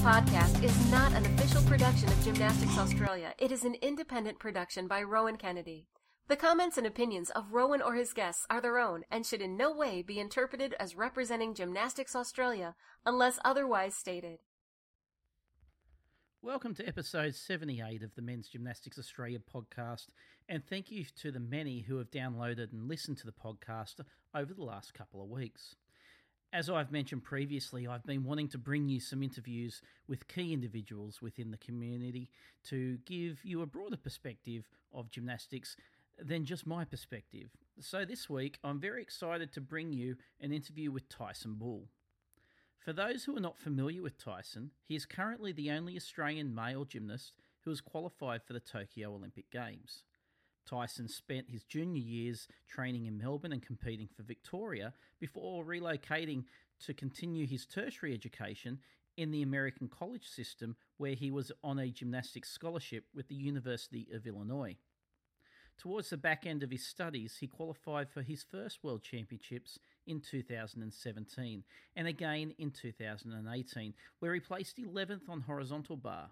podcast is not an official production of Gymnastics Australia. It is an independent production by Rowan Kennedy. The comments and opinions of Rowan or his guests are their own and should in no way be interpreted as representing Gymnastics Australia unless otherwise stated. Welcome to episode 78 of the Men's Gymnastics Australia podcast, and thank you to the many who have downloaded and listened to the podcast over the last couple of weeks. As I've mentioned previously, I've been wanting to bring you some interviews with key individuals within the community to give you a broader perspective of gymnastics than just my perspective. So this week, I'm very excited to bring you an interview with Tyson Bull. For those who are not familiar with Tyson, he is currently the only Australian male gymnast who has qualified for the Tokyo Olympic Games. Tyson spent his junior years training in Melbourne and competing for Victoria before relocating to continue his tertiary education in the American college system, where he was on a gymnastics scholarship with the University of Illinois. Towards the back end of his studies, he qualified for his first World Championships in 2017 and again in 2018, where he placed 11th on horizontal bar.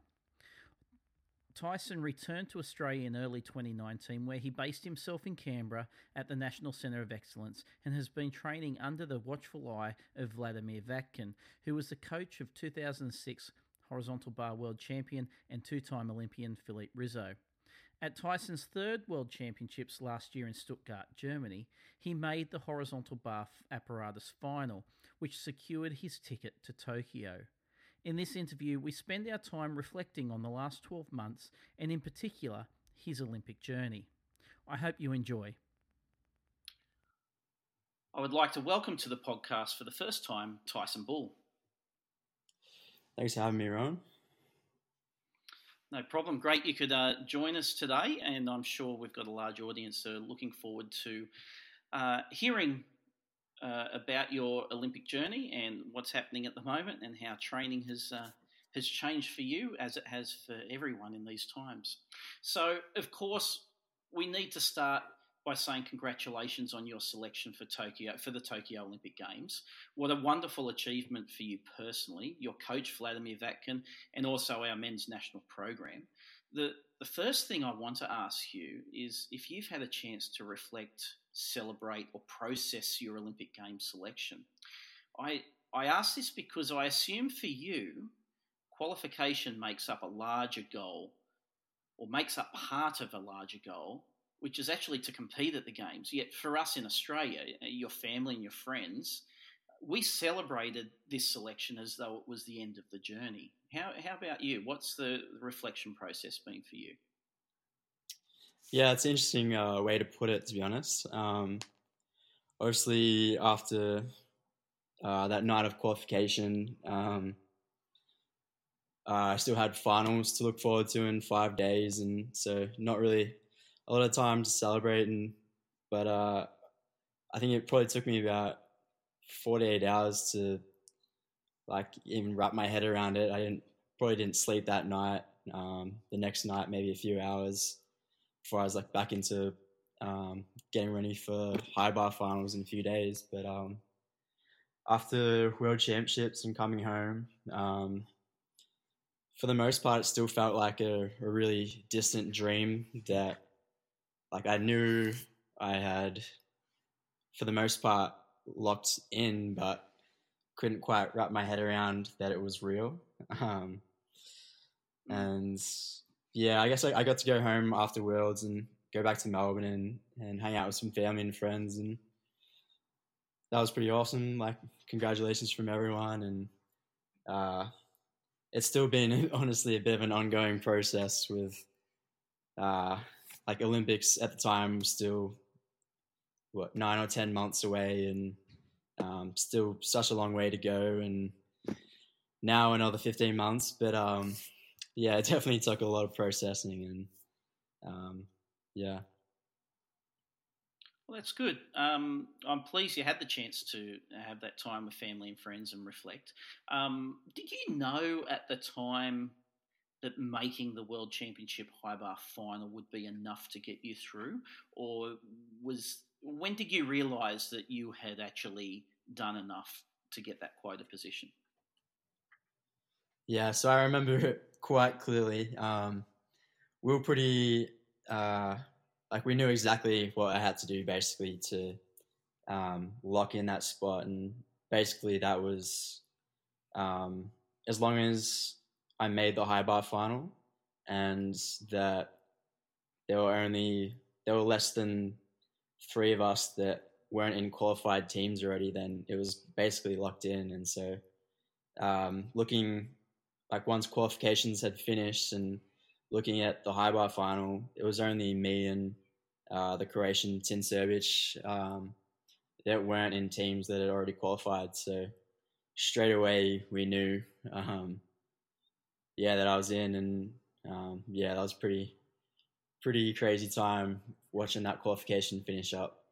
Tyson returned to Australia in early 2019, where he based himself in Canberra at the National Centre of Excellence and has been training under the watchful eye of Vladimir Vatkin, who was the coach of 2006 horizontal bar world champion and two time Olympian Philippe Rizzo. At Tyson's third World Championships last year in Stuttgart, Germany, he made the horizontal bar apparatus final, which secured his ticket to Tokyo. In this interview, we spend our time reflecting on the last 12 months and, in particular, his Olympic journey. I hope you enjoy. I would like to welcome to the podcast for the first time Tyson Bull. Thanks for having me, Ron. No problem. Great you could uh, join us today, and I'm sure we've got a large audience so looking forward to uh, hearing uh, about your Olympic journey and what's happening at the moment, and how training has uh, has changed for you as it has for everyone in these times. So, of course, we need to start by saying congratulations on your selection for Tokyo for the Tokyo Olympic Games. What a wonderful achievement for you personally, your coach Vladimir Vatkin, and also our men's national program. The the first thing I want to ask you is if you've had a chance to reflect, celebrate, or process your Olympic Games selection. I I ask this because I assume for you, qualification makes up a larger goal, or makes up part of a larger goal, which is actually to compete at the games. Yet for us in Australia, eh, your family and your friends, we celebrated this selection as though it was the end of the journey. How, how about you? What's the reflection process been for you? Yeah, it's an interesting uh, way to put it, to be honest. Um, obviously, after uh, that night of qualification, um, I still had finals to look forward to in five days, and so not really a lot of time to celebrate. And but uh, I think it probably took me about 48 hours to like even wrap my head around it. I didn't probably didn't sleep that night. Um, the next night, maybe a few hours before I was like back into um, getting ready for high bar finals in a few days. But um, after World Championships and coming home, um, for the most part, it still felt like a, a really distant dream that, like, I knew I had, for the most part, locked in, but couldn't quite wrap my head around that it was real. Um, and yeah, I guess I, I, got to go home after Worlds and go back to Melbourne and, and hang out with some family and friends. And that was pretty awesome. Like, congratulations from everyone. And uh, it's still been, honestly, a bit of an ongoing process with uh, like Olympics at the time still what nine or ten months away, and um, still such a long way to go, and now another fifteen months. But um, yeah, it definitely took a lot of processing, and um, yeah. Well, that's good. Um, I'm pleased you had the chance to have that time with family and friends and reflect. Um, did you know at the time that making the World Championship high bar final would be enough to get you through, or was when did you realise that you had actually done enough to get that quota position? Yeah, so I remember it quite clearly. Um, we were pretty uh, like we knew exactly what I had to do basically to um, lock in that spot, and basically that was um, as long as I made the high bar final, and that there were only there were less than three of us that weren't in qualified teams already, then it was basically locked in. And so, um, looking like once qualifications had finished and looking at the high bar final, it was only me and uh, the Croatian Tin Srbic um, that weren't in teams that had already qualified. So straight away we knew, um, yeah, that I was in, and um, yeah, that was pretty pretty crazy time watching that qualification finish up.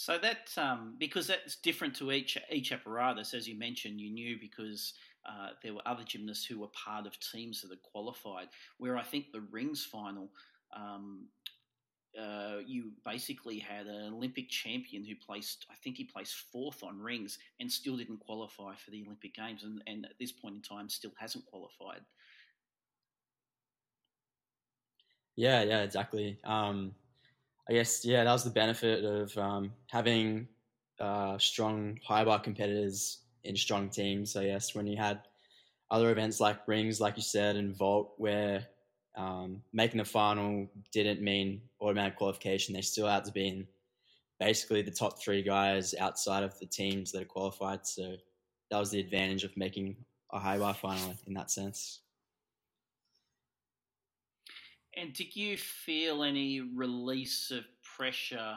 So that um, because that's different to each each apparatus, as you mentioned, you knew because uh, there were other gymnasts who were part of teams that had qualified. Where I think the rings final, um, uh, you basically had an Olympic champion who placed, I think he placed fourth on rings and still didn't qualify for the Olympic Games, and, and at this point in time still hasn't qualified. Yeah, yeah, exactly. Um, I guess yeah, that was the benefit of um, having uh, strong high bar competitors in strong teams. I guess when you had other events like rings, like you said, and vault, where um, making the final didn't mean automatic qualification. They still had to be in basically the top three guys outside of the teams that are qualified. So that was the advantage of making a high bar final in that sense. And did you feel any release of pressure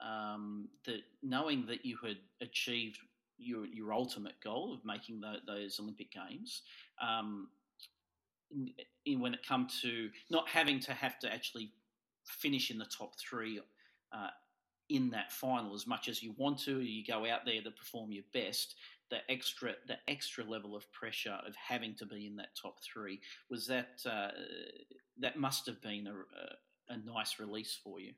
um, that knowing that you had achieved your your ultimate goal of making the, those Olympic Games? Um, in, when it come to not having to have to actually finish in the top three uh, in that final as much as you want to, you go out there to perform your best the extra the extra level of pressure of having to be in that top three was that uh, that must have been a, a, nice release for you.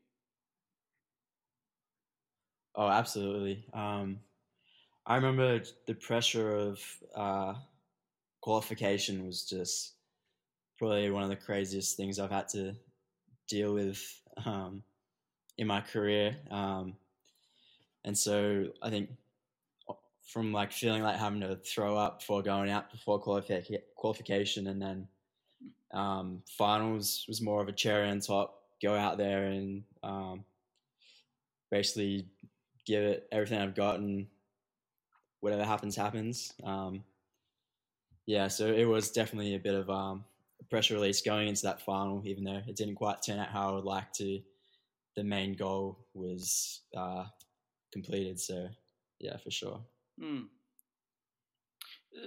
Oh, absolutely. Um, I remember the pressure of uh, qualification was just probably one of the craziest things I've had to deal with um, in my career. Um, and so I think from like feeling like having to throw up before going out before qualifi- qualification and then um, finals was more of a cherry on top. Go out there and um, basically give it everything I've got and whatever happens happens. Um, yeah so it was definitely a bit of um, a pressure release going into that final even though it didn't quite turn out how I would like to. The main goal was uh, completed so yeah for sure Mm.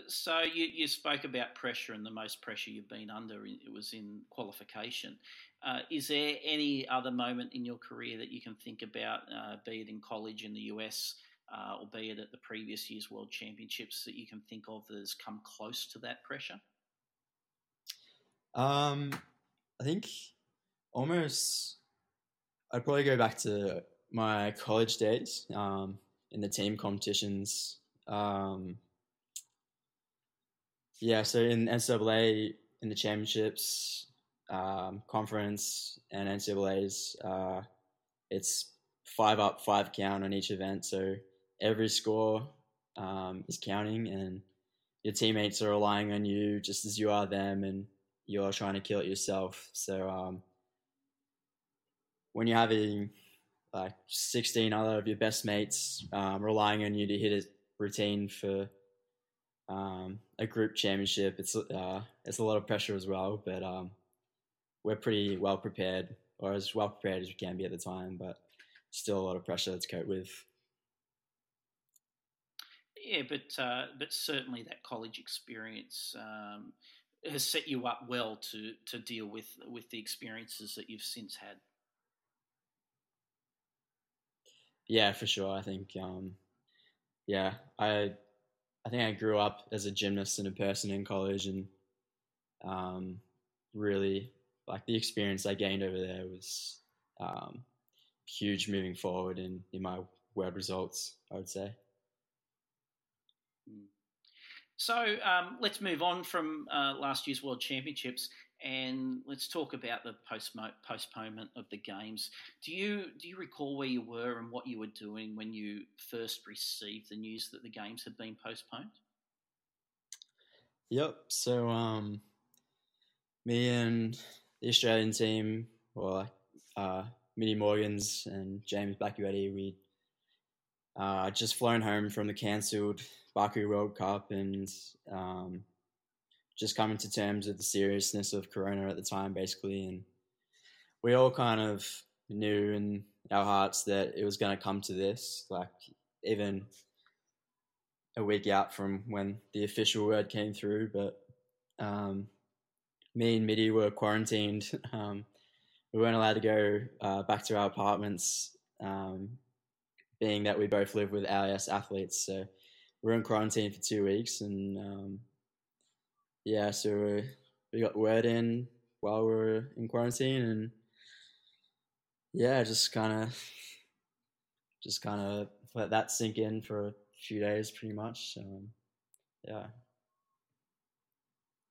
So you, you spoke about pressure and the most pressure you've been under it was in qualification. Uh, is there any other moment in your career that you can think about, uh, be it in college in the US uh, or be it at the previous year's World Championships, that you can think of that has come close to that pressure? Um, I think almost I'd probably go back to my college days. Um, in the team competitions. Um, yeah, so in NCAA in the championships, um, conference, and NCAA's, uh, it's five up, five count on each event. So every score um, is counting, and your teammates are relying on you just as you are them, and you're trying to kill it yourself. So um, when you're having like 16 other of your best mates um, relying on you to hit a routine for um, a group championship. It's uh, it's a lot of pressure as well, but um, we're pretty well prepared, or as well prepared as we can be at the time. But still a lot of pressure to cope with. Yeah, but uh, but certainly that college experience um, has set you up well to to deal with with the experiences that you've since had. Yeah, for sure. I think, um, yeah, I, I think I grew up as a gymnast and a person in college, and um, really like the experience I gained over there was um, huge moving forward in in my world results. I would say. Hmm. So um, let's move on from uh, last year's World Championships and let's talk about the postponement of the games. Do you do you recall where you were and what you were doing when you first received the news that the games had been postponed? Yep. So um, me and the Australian team, or uh, Mitty Morgans and James Blackie we uh, just flown home from the cancelled Baku World Cup and um, just coming to terms with the seriousness of Corona at the time, basically. And we all kind of knew in our hearts that it was going to come to this, like even a week out from when the official word came through. But um, me and Mitty were quarantined. Um, we weren't allowed to go uh, back to our apartments, um, being that we both live with AIS athletes. So we are in quarantine for two weeks, and um, yeah, so we got word in while we were in quarantine, and yeah, just kind of, just kind of let that sink in for a few days, pretty much. Um, yeah.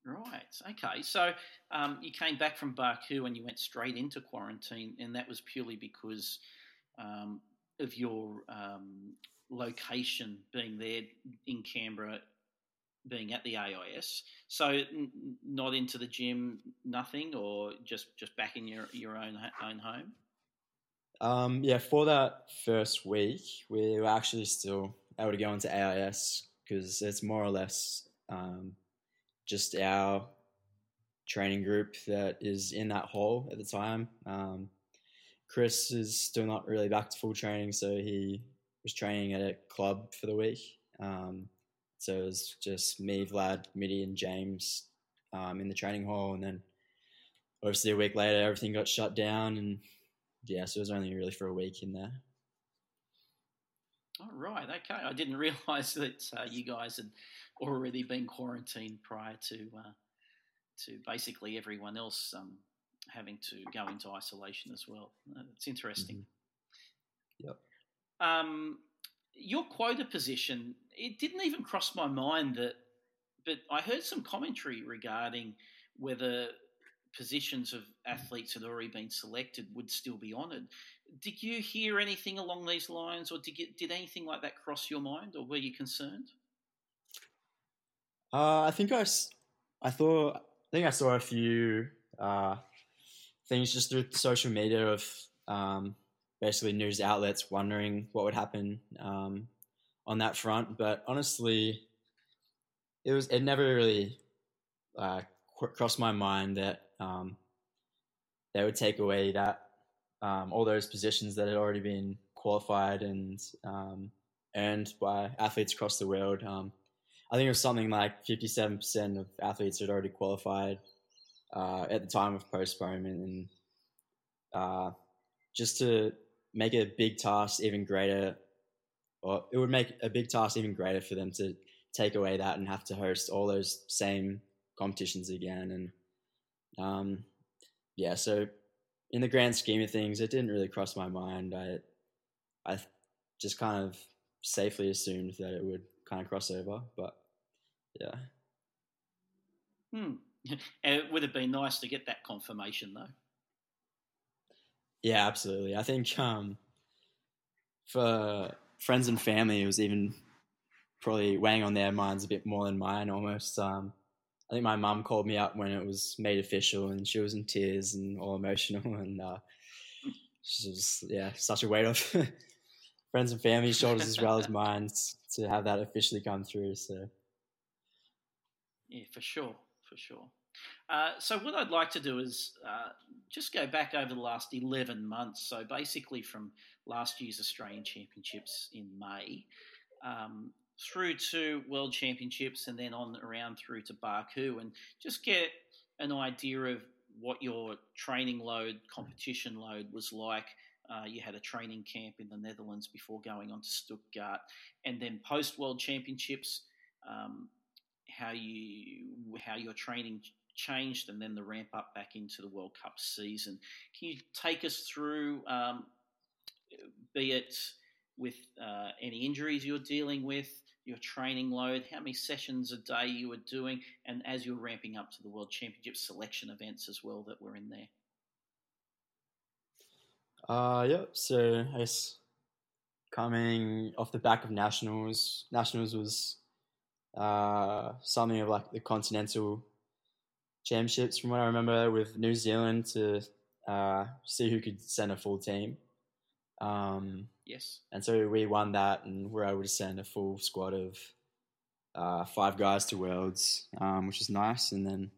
Right. Okay. So um, you came back from Baku and you went straight into quarantine, and that was purely because um, of your um, location being there in Canberra being at the AIS. So n- not into the gym, nothing, or just just back in your your own own home. Um, yeah, for that first week, we were actually still able to go into AIS because it's more or less um, just our training group that is in that hall at the time. Um, Chris is still not really back to full training, so he was training at a club for the week. Um, so it was just me, Vlad, Mitty, and James um, in the training hall, and then obviously a week later everything got shut down, and yeah, so it was only really for a week in there. All right, okay. I didn't realise that uh, you guys had already been quarantined prior to uh, to basically everyone else um, having to go into isolation as well. Uh, it's interesting. Mm-hmm. Yep. Um, your quota position, it didn't even cross my mind that, but I heard some commentary regarding whether positions of athletes had already been selected would still be honoured. Did you hear anything along these lines, or did, you, did anything like that cross your mind, or were you concerned? Uh, I think I, I thought, I think I saw a few uh, things just through social media of um, basically news outlets wondering what would happen um, on that front. But honestly, it was it never really uh, crossed my mind that um, they would take away that um, all those positions that had already been qualified and um, earned by athletes across the world. Um, I think it was something like fifty-seven percent of athletes had already qualified uh, at the time of postponement, and uh, just to make a big task even greater, or it would make a big task even greater for them to take away that and have to host all those same competitions again. And um, yeah, so in the grand scheme of things, it didn't really cross my mind. I I just kind of safely assumed that it would kind of cross over, but yeah. Hmm. it would have been nice to get that confirmation, though. Yeah, absolutely. I think um, for friends and family, it was even probably weighing on their minds a bit more than mine almost. Um, I think my mum called me up when it was made official and she was in tears and all emotional and uh, she was, yeah, such a weight off friends and family's shoulders as well as mine to have that officially come through. So, yeah, for sure, for sure. Uh, so what I'd like to do is uh, just go back over the last 11 months. So basically from last year's Australian Championships in May um, through to World Championships and then on around through to Baku and just get an idea of what your training load, competition load was like. Uh, you had a training camp in the Netherlands before going on to Stuttgart, and then post World Championships, um, how you how your training changed and then the ramp up back into the World Cup season. Can you take us through, um, be it with uh, any injuries you're dealing with, your training load, how many sessions a day you were doing, and as you're ramping up to the World Championship selection events as well that were in there? Uh, yep. So I guess coming off the back of nationals, nationals was uh, something of like the continental championships from what I remember with New Zealand to uh, see who could send a full team. Um, yes. And so we won that and were able to send a full squad of uh, five guys to Worlds, um, which is nice. And then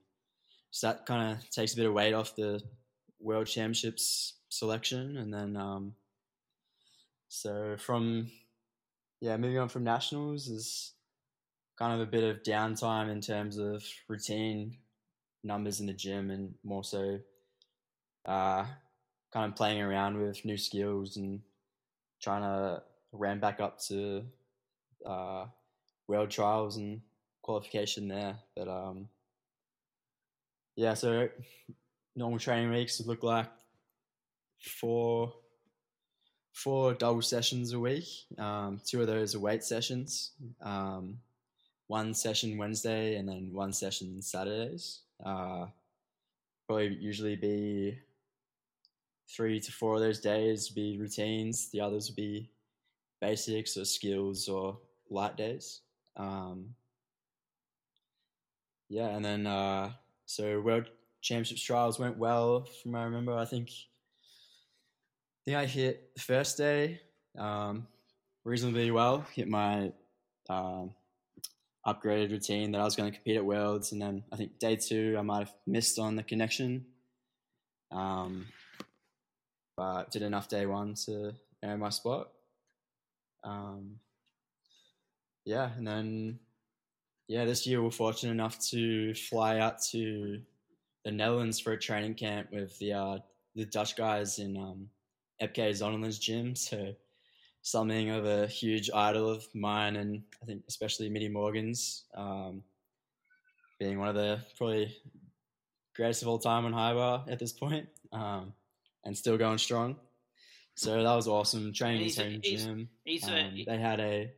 so that kind of takes a bit of weight off the World Championships selection. And then, um, so from, yeah, moving on from nationals is kind of a bit of downtime in terms of routine numbers in the gym and more so uh, kind of playing around with new skills and trying to ramp back up to uh, world trials and qualification there. But um, yeah, so normal training weeks would look like four four double sessions a week. Um, two of those are weight sessions. Um, one session Wednesday and then one session Saturdays. Uh, probably usually be three to four of those days be routines. The others would be basics or skills or light days. Um, yeah, and then uh, so World Championships trials went well from I remember. I think I think I hit the first day um, reasonably well. Hit my um, upgraded routine that I was going to compete at Worlds, and then I think day two I might have missed on the connection, um, but did enough day one to earn my spot. Um, yeah, and then yeah, this year we're fortunate enough to fly out to the Netherlands for a training camp with the uh, the Dutch guys in um, Epke Zonderland's gym. So something of a huge idol of mine, and I think especially Mitty Morgan's, um, being one of the probably greatest of all time on high bar at this point, um, and still going strong. So that was awesome. Training his home gym. He's um, a, they had a.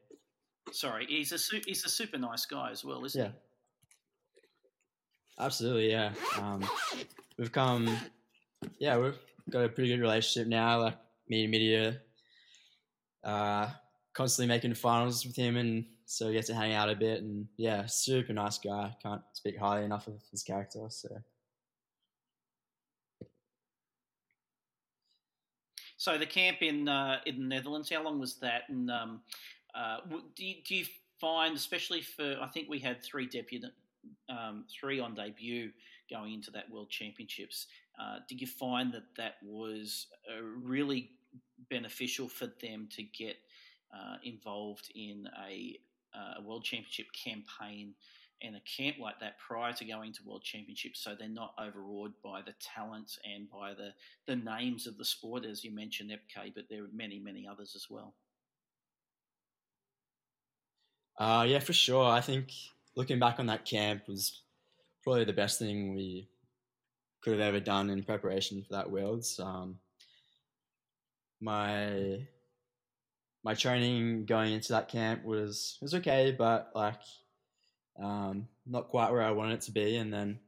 Sorry, he's a he's a super nice guy as well, isn't yeah. he? Absolutely, yeah. Um, we've come, yeah, we've got a pretty good relationship now. Like me and Mitty uh, constantly making finals with him, and so we get to hang out a bit. And yeah, super nice guy. Can't speak highly enough of his character. So. So the camp in uh, in the Netherlands, how long was that? And um, uh, do, you, do you find, especially for, I think we had three debut, um, three on debut going into that World Championships. Uh, did you find that that was a really beneficial for them to get uh, involved in a, uh, a World Championship campaign and a camp like that prior to going to World Championships, so they're not overawed by the talent and by the, the names of the sport, as you mentioned, Epke, but there are many, many others as well. Uh, yeah, for sure. I think looking back on that camp was probably the best thing we could have ever done in preparation for that Worlds. Um, my my training going into that camp was was okay, but like um, not quite where I wanted it to be. And then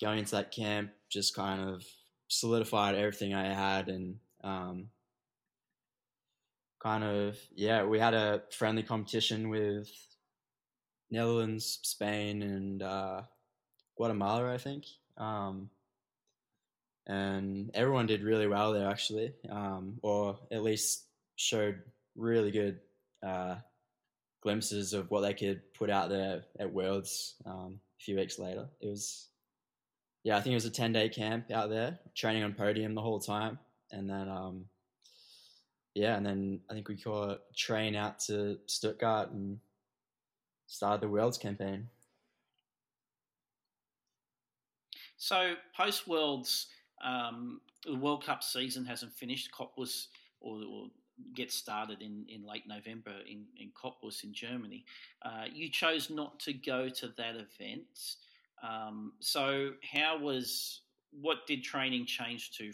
going into that camp just kind of solidified everything I had and um, kind of yeah, we had a friendly competition with Netherlands, Spain, and uh, Guatemala, I think. Um, and everyone did really well there actually, um, or at least showed really good uh, glimpses of what they could put out there at Worlds um, a few weeks later. It was, yeah, I think it was a ten day camp out there, training on podium the whole time, and then um, yeah, and then I think we caught a train out to Stuttgart and started the Worlds campaign. So post Worlds um, the World Cup season hasn't finished. Cottbus or, or gets started in, in late November in, in Cottbus in Germany. Uh, you chose not to go to that event. Um, so how was what did training change to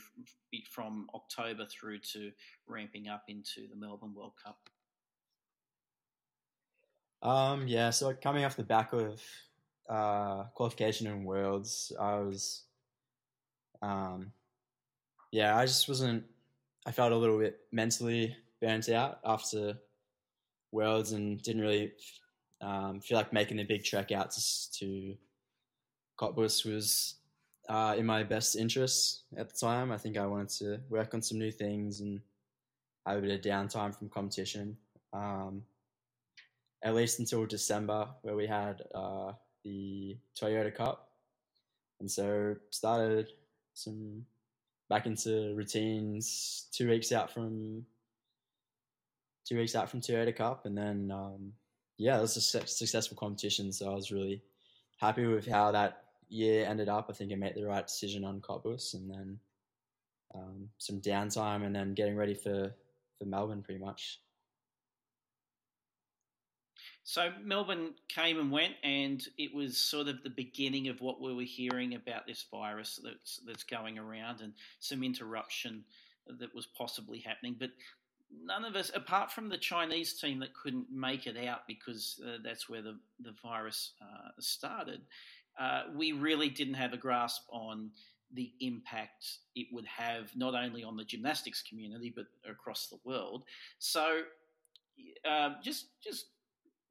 from October through to ramping up into the Melbourne World Cup? Um, yeah, so coming off the back of uh, qualification in Worlds, I was, um, yeah, I just wasn't. I felt a little bit mentally burnt out after Worlds and didn't really um, feel like making the big trek out to, to Cottbus was uh, in my best interests at the time. I think I wanted to work on some new things and have a bit of downtime from competition. Um, at least until December, where we had uh, the Toyota Cup, and so started some back into routines. Two weeks out from two weeks out from Toyota Cup, and then um, yeah, it was a successful competition. So I was really happy with how that year ended up. I think I made the right decision on Cottbus, and then um, some downtime, and then getting ready for for Melbourne, pretty much. So Melbourne came and went, and it was sort of the beginning of what we were hearing about this virus that's that's going around, and some interruption that was possibly happening. But none of us, apart from the Chinese team that couldn't make it out because uh, that's where the the virus uh, started, uh, we really didn't have a grasp on the impact it would have not only on the gymnastics community but across the world. So, uh, just just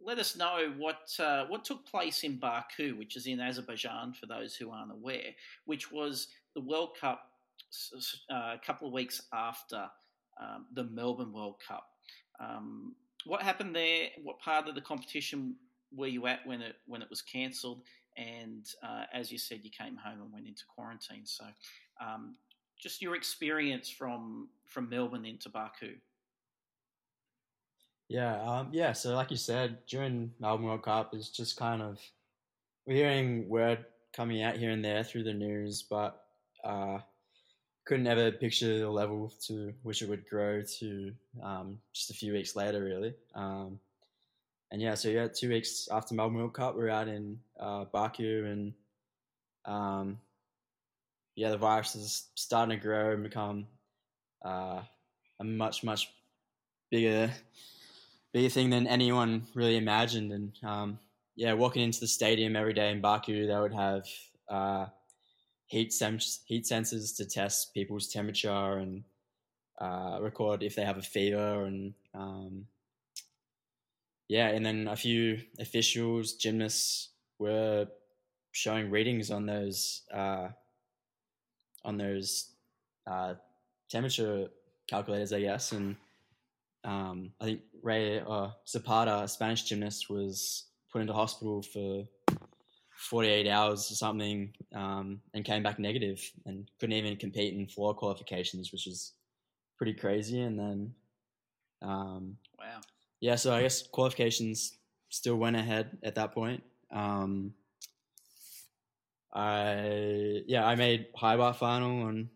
let us know what uh, what took place in Baku, which is in Azerbaijan, for those who aren't aware, which was the World Cup uh, a couple of weeks after um, the Melbourne World Cup. Um, what happened there? What part of the competition were you at when it when it was cancelled? And uh, as you said, you came home and went into quarantine. So, um, just your experience from from Melbourne into Baku. Yeah, um, yeah. So, like you said, during Melbourne World Cup, it's just kind of we're hearing word coming out here and there through the news, but uh, couldn't ever picture the level to which it would grow to um, just a few weeks later, really. Um, and yeah, so yeah, two weeks after Melbourne World Cup, we are out in uh, Baku, and um, yeah, the virus is starting to grow and become uh, a much much bigger bigger thing than anyone really imagined. And um, yeah, walking into the stadium every day in Baku, they would have uh, heat sem- heat sensors to test people's temperature and uh, record if they have a fever and um, yeah, and then a few officials, gymnasts were showing readings on those uh, on those uh, temperature calculators, I guess, and um, I think Ray uh, Zapata, a Spanish gymnast, was put into hospital for 48 hours or something um, and came back negative and couldn't even compete in floor qualifications, which is pretty crazy. And then, um, wow, yeah, so I guess qualifications still went ahead at that point. Um, I yeah, I made high bar final on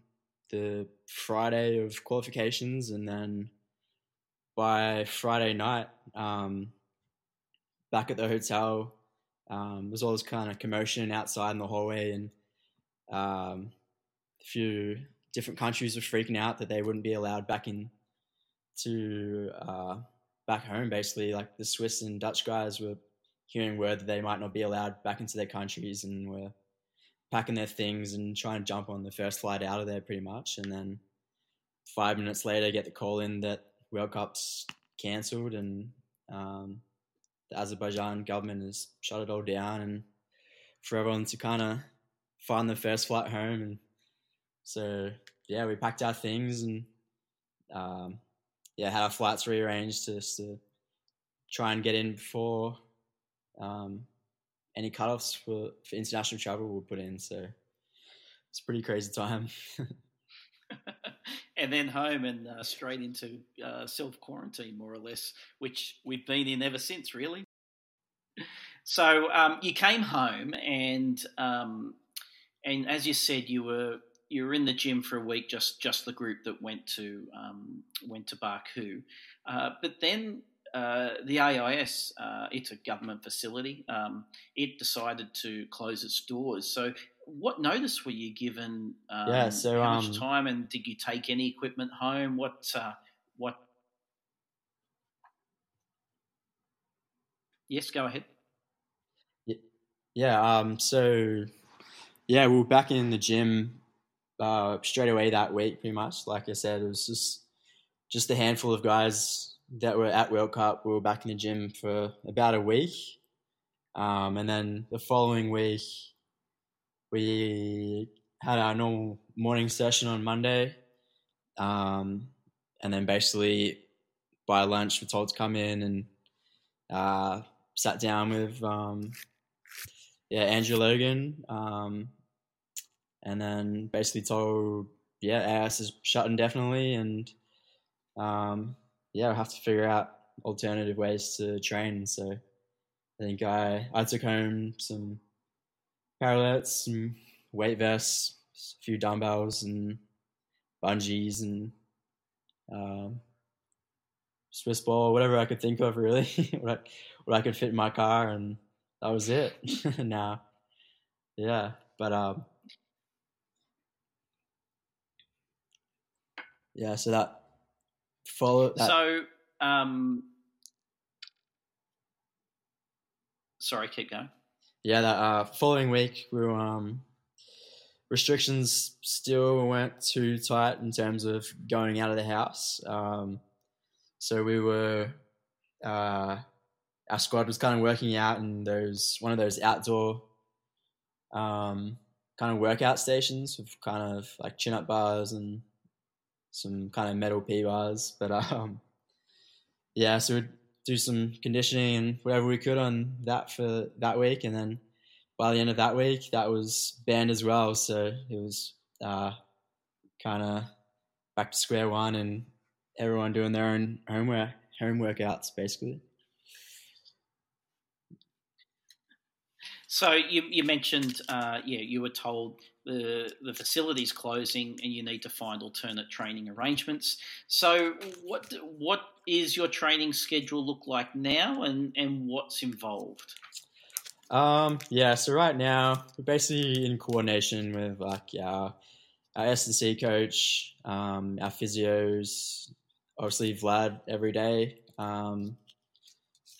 the Friday of qualifications, and then by Friday night, um, back at the hotel, um, there's all this kind of commotion outside in the hallway, and um, a few different countries were freaking out that they wouldn't be allowed back in to uh, back home. Basically, like the Swiss and Dutch guys were hearing word that they might not be allowed back into their countries, and were packing their things and trying to jump on the first flight out of there, pretty much. And then five minutes later, get the call in that World Cup's cancelled and um, the Azerbaijan government has shut it all down and for everyone to kind of find the first flight home. And so, yeah, we packed our things and, um, yeah, had our flights rearranged to, to try and get in before um, any cutoffs for, for international travel were put in. So it's a pretty crazy time. and then home and uh, straight into uh, self quarantine, more or less, which we've been in ever since, really. So um, you came home, and um, and as you said, you were you were in the gym for a week, just just the group that went to um, went to Baku, uh, but then. Uh, the AIS, uh, it's a government facility. Um, it decided to close its doors. So what notice were you given? Um, yeah, so how much um, time, and did you take any equipment home? What uh, what? Yes, go ahead. Yeah. Um. So, yeah, we were back in the gym uh, straight away that week, pretty much. Like I said, it was just just a handful of guys that were at World Cup. We were back in the gym for about a week, um, and then the following week we had our normal morning session on Monday, um, and then basically by lunch we're told to come in and uh, sat down with um, yeah Andrew Logan, um, and then basically told yeah AIS is shut indefinitely and um, yeah, I have to figure out alternative ways to train. So I think I I took home some parallettes, weight vests, a few dumbbells, and bungees, and um, Swiss ball, whatever I could think of, really, what, I, what I could fit in my car, and that was it. now, yeah, but um, yeah, so that follow. That. So, um, sorry, keep going. Yeah, that uh, following week we were um, restrictions still weren't too tight in terms of going out of the house. Um, so we were, uh, our squad was kind of working out in those one of those outdoor um, kind of workout stations with kind of like chin up bars and some kind of metal P bars. But um, yeah, so we'd do some conditioning and whatever we could on that for that week, and then by the end of that week, that was banned as well. So it was uh, kind of back to square one, and everyone doing their own homework home workouts basically. So you, you mentioned, uh, yeah, you were told the the facility's closing and you need to find alternate training arrangements. So what what is your training schedule look like now, and and what's involved? Um, yeah, so right now we're basically in coordination with like our our S and C coach, um, our physios, obviously Vlad every day, um,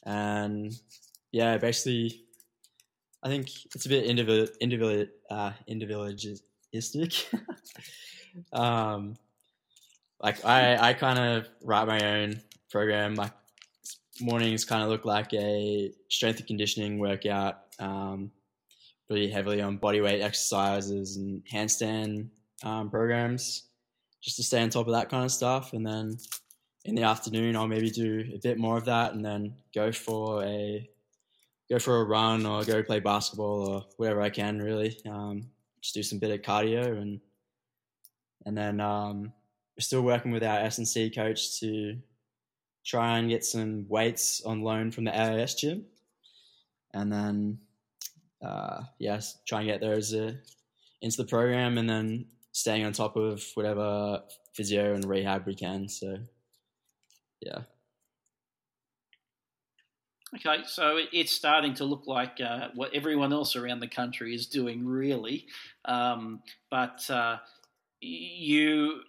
and yeah, basically I think it's a bit individual, uh, individualistic. um, like I, I kind of write my own program. Like mornings kind of look like a strength and conditioning workout, um, really heavily on body weight exercises and handstand um, programs, just to stay on top of that kind of stuff. And then in the afternoon, I'll maybe do a bit more of that, and then go for a go for a run or go play basketball or whatever I can really. Um, just do some bit of cardio and and then um, we're still working with our S and C coach to try and get some weights on loan from the AIS gym, and then uh, yes, try and get those uh, into the program, and then staying on top of whatever physio and rehab we can. So yeah. Okay, so it's starting to look like uh, what everyone else around the country is doing, really. Um, but uh, you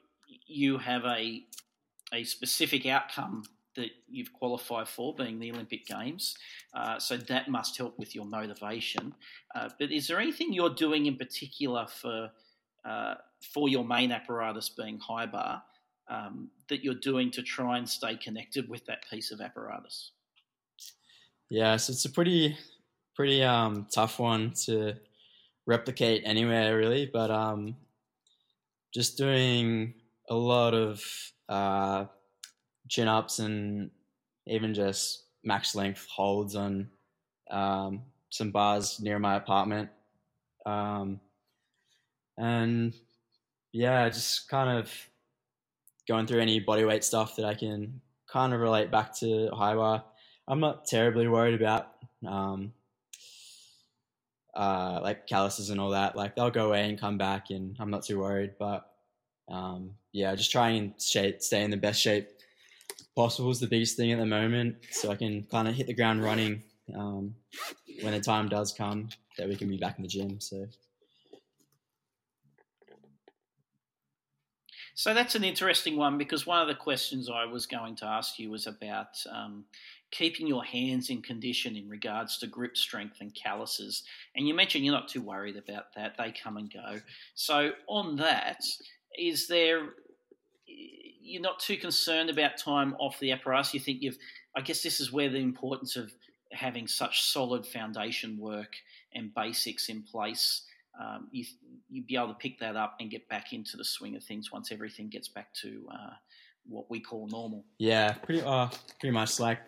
you have a a specific outcome that you've qualified for, being the Olympic Games. Uh, so that must help with your motivation. Uh, but is there anything you're doing in particular for uh, for your main apparatus, being high bar, um, that you're doing to try and stay connected with that piece of apparatus? Yeah, so it's a pretty pretty um, tough one to replicate anywhere really, but um, just doing a lot of uh, chin ups and even just max length holds on um, some bars near my apartment. Um, and yeah, just kind of going through any bodyweight stuff that I can kind of relate back to high bar. I'm not terribly worried about um, uh, like calluses and all that. Like they'll go away and come back, and I'm not too worried. But um, yeah, just trying and shape, stay in the best shape possible is the biggest thing at the moment, so I can kind of hit the ground running um, when the time does come that we can be back in the gym. So. So that's an interesting one because one of the questions I was going to ask you was about um, keeping your hands in condition in regards to grip strength and calluses. And you mentioned you're not too worried about that; they come and go. So on that, is there? You're not too concerned about time off the apparatus. You think you've. I guess this is where the importance of having such solid foundation work and basics in place. Um, you, you'd be able to pick that up and get back into the swing of things once everything gets back to uh, what we call normal. Yeah, pretty uh, pretty much. Like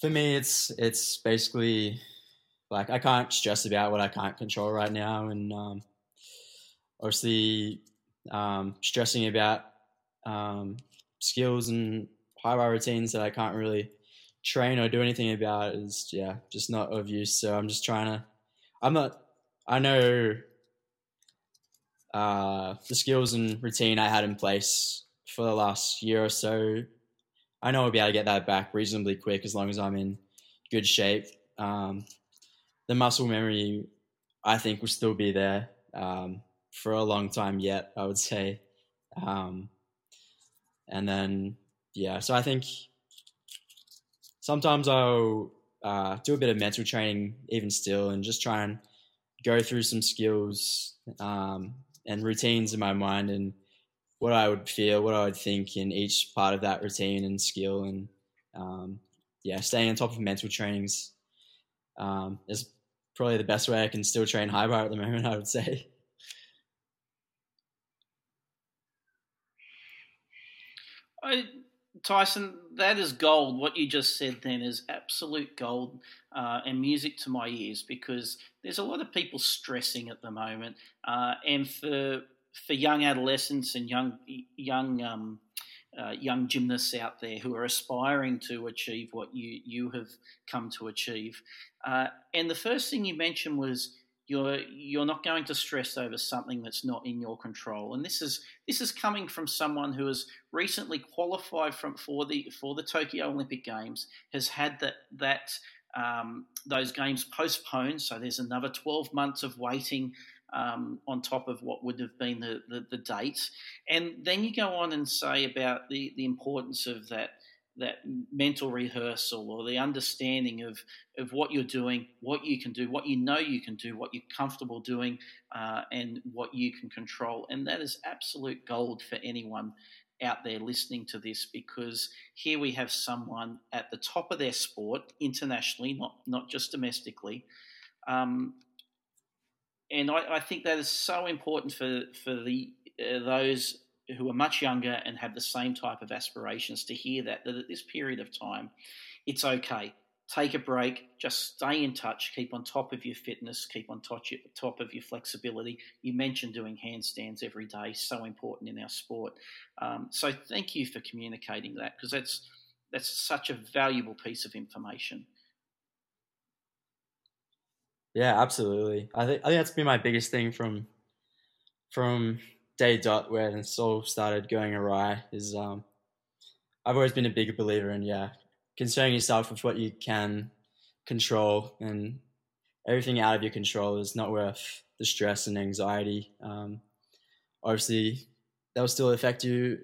for me, it's it's basically like I can't stress about what I can't control right now, and um, obviously um, stressing about um, skills and high bar routines that I can't really train or do anything about is yeah just not of use. So I'm just trying to. I'm not. I know uh, the skills and routine I had in place for the last year or so. I know I'll be able to get that back reasonably quick as long as I'm in good shape. Um, the muscle memory, I think, will still be there um, for a long time yet. I would say, um, and then yeah. So I think sometimes I'll uh, do a bit of mental training even still, and just try and go through some skills um, and routines in my mind and what I would feel, what I would think in each part of that routine and skill, and um, yeah, staying on top of mental trainings um, is probably the best way I can still train high bar at the moment. I would say. I, Tyson, that is gold. What you just said then is absolute gold uh, and music to my ears because there's a lot of people stressing at the moment, uh, and for for young adolescents and young young um, uh, young gymnasts out there who are aspiring to achieve what you you have come to achieve. Uh, and the first thing you mentioned was you're you're not going to stress over something that's not in your control. And this is this is coming from someone who has recently qualified from for the for the Tokyo Olympic Games, has had that that um, those games postponed. So there's another 12 months of waiting um, on top of what would have been the, the, the date. And then you go on and say about the, the importance of that that mental rehearsal or the understanding of, of what you're doing, what you can do, what you know you can do, what you're comfortable doing, uh, and what you can control. And that is absolute gold for anyone out there listening to this because here we have someone at the top of their sport internationally, not, not just domestically, um, and I, I, think that is so important for for the uh, those who are much younger and have the same type of aspirations to hear that that at this period of time, it's okay. Take a break. Just stay in touch. Keep on top of your fitness. Keep on top, top of your flexibility. You mentioned doing handstands every day, so important in our sport. Um, so thank you for communicating that because that's that's such a valuable piece of information. Yeah, absolutely. I think I think that's been my biggest thing from from day dot where it's all started going awry. Is um, I've always been a big believer in yeah, concerning yourself with what you can control and everything out of your control is not worth the stress and anxiety. Um, obviously, that will still affect you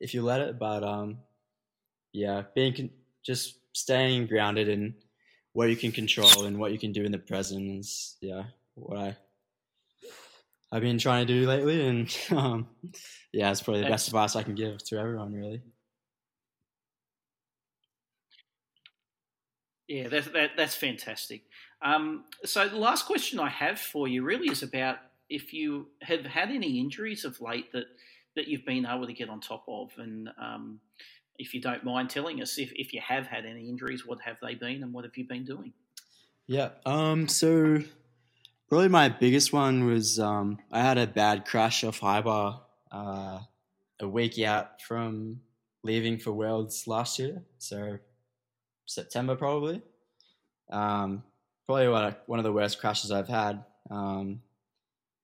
if you let it, but um, yeah, being con- just staying grounded and what you can control and what you can do in the present is yeah what I I've been trying to do lately, and um, yeah, it's probably the best advice I can give to everyone, really. Yeah, that's that, that's fantastic. Um, so the last question I have for you really is about if you have had any injuries of late that that you've been able to get on top of, and um, if you don't mind telling us if, if you have had any injuries, what have they been and what have you been doing? Yeah. Um, so probably my biggest one was um, I had a bad crash off high bar uh, a week out from leaving for Worlds last year. So September probably. Um, probably one, one of the worst crashes I've had. Um,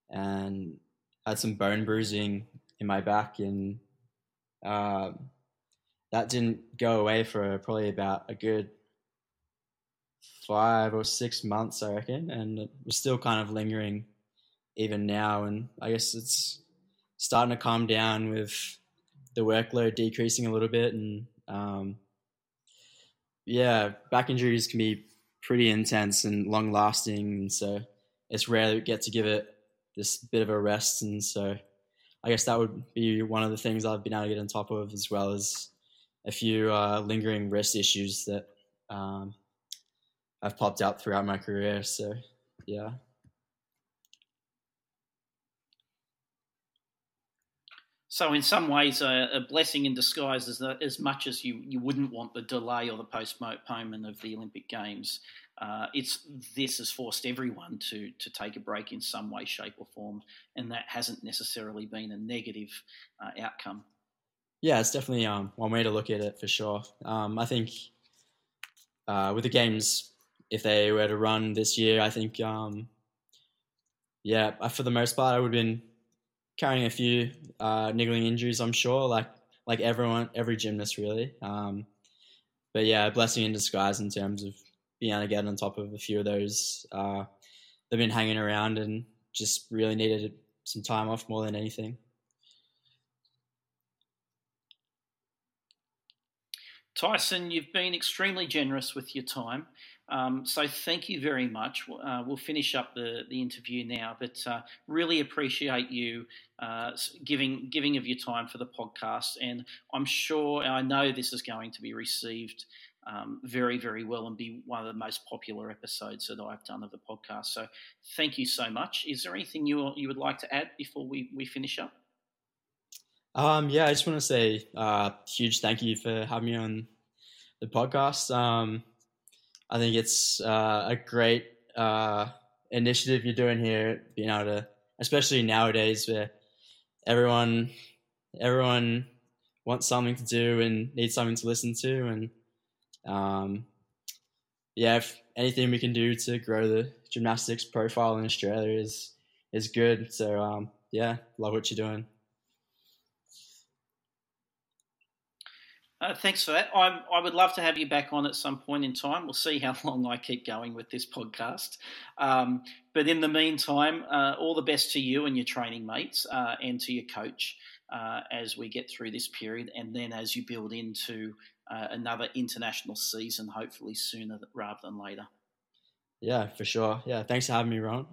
and had some bone bruising in my back and uh, that didn't go away for probably about a good five or six months, I reckon, and it was still kind of lingering even now. And I guess it's starting to calm down with the workload decreasing a little bit, and um, yeah, back injuries can be pretty intense and long lasting, and so it's rare that we get to give it this bit of a rest. And so I guess that would be one of the things I've been able to get on top of, as well as a few uh, lingering wrist issues that um, have popped up throughout my career. So yeah. So, in some ways, a, a blessing in disguise is that as much as you, you wouldn't want the delay or the postponement of the Olympic Games, uh, it's this has forced everyone to to take a break in some way, shape, or form, and that hasn't necessarily been a negative uh, outcome. Yeah, it's definitely um, one way to look at it for sure. Um, I think uh, with the games, if they were to run this year, I think um, yeah, for the most part, I would have been carrying a few uh, niggling injuries, I'm sure, like like everyone, every gymnast really. Um, but yeah, blessing in disguise in terms of being able to get on top of a few of those. Uh, they've been hanging around and just really needed some time off more than anything. Tyson, you've been extremely generous with your time. Um, so thank you very much. Uh, we'll finish up the, the interview now, but uh, really appreciate you uh, giving giving of your time for the podcast. And I'm sure, I know this is going to be received um, very, very well and be one of the most popular episodes that I've done of the podcast. So thank you so much. Is there anything you you would like to add before we, we finish up? Um, yeah, I just want to say uh, huge thank you for having me on the podcast. Um, I think it's uh, a great uh, initiative you're doing here, being able to, especially nowadays where everyone everyone wants something to do and needs something to listen to, and um, yeah, if anything we can do to grow the gymnastics profile in Australia is is good. So um, yeah, love what you're doing. Uh, thanks for that. I, I would love to have you back on at some point in time. We'll see how long I keep going with this podcast. Um, but in the meantime, uh, all the best to you and your training mates uh, and to your coach uh, as we get through this period and then as you build into uh, another international season, hopefully sooner rather than later. Yeah, for sure. Yeah, thanks for having me, Ron.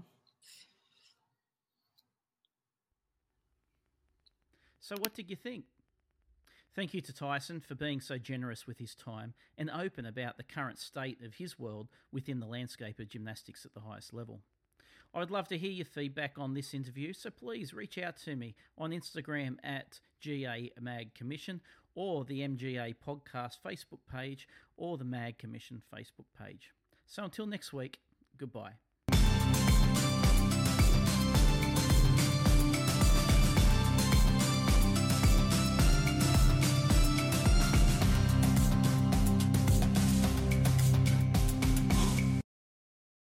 So, what did you think? Thank you to Tyson for being so generous with his time and open about the current state of his world within the landscape of gymnastics at the highest level. I would love to hear your feedback on this interview, so please reach out to me on Instagram at GA Mag Commission or the MGA Podcast Facebook page or the Mag Commission Facebook page. So until next week, goodbye.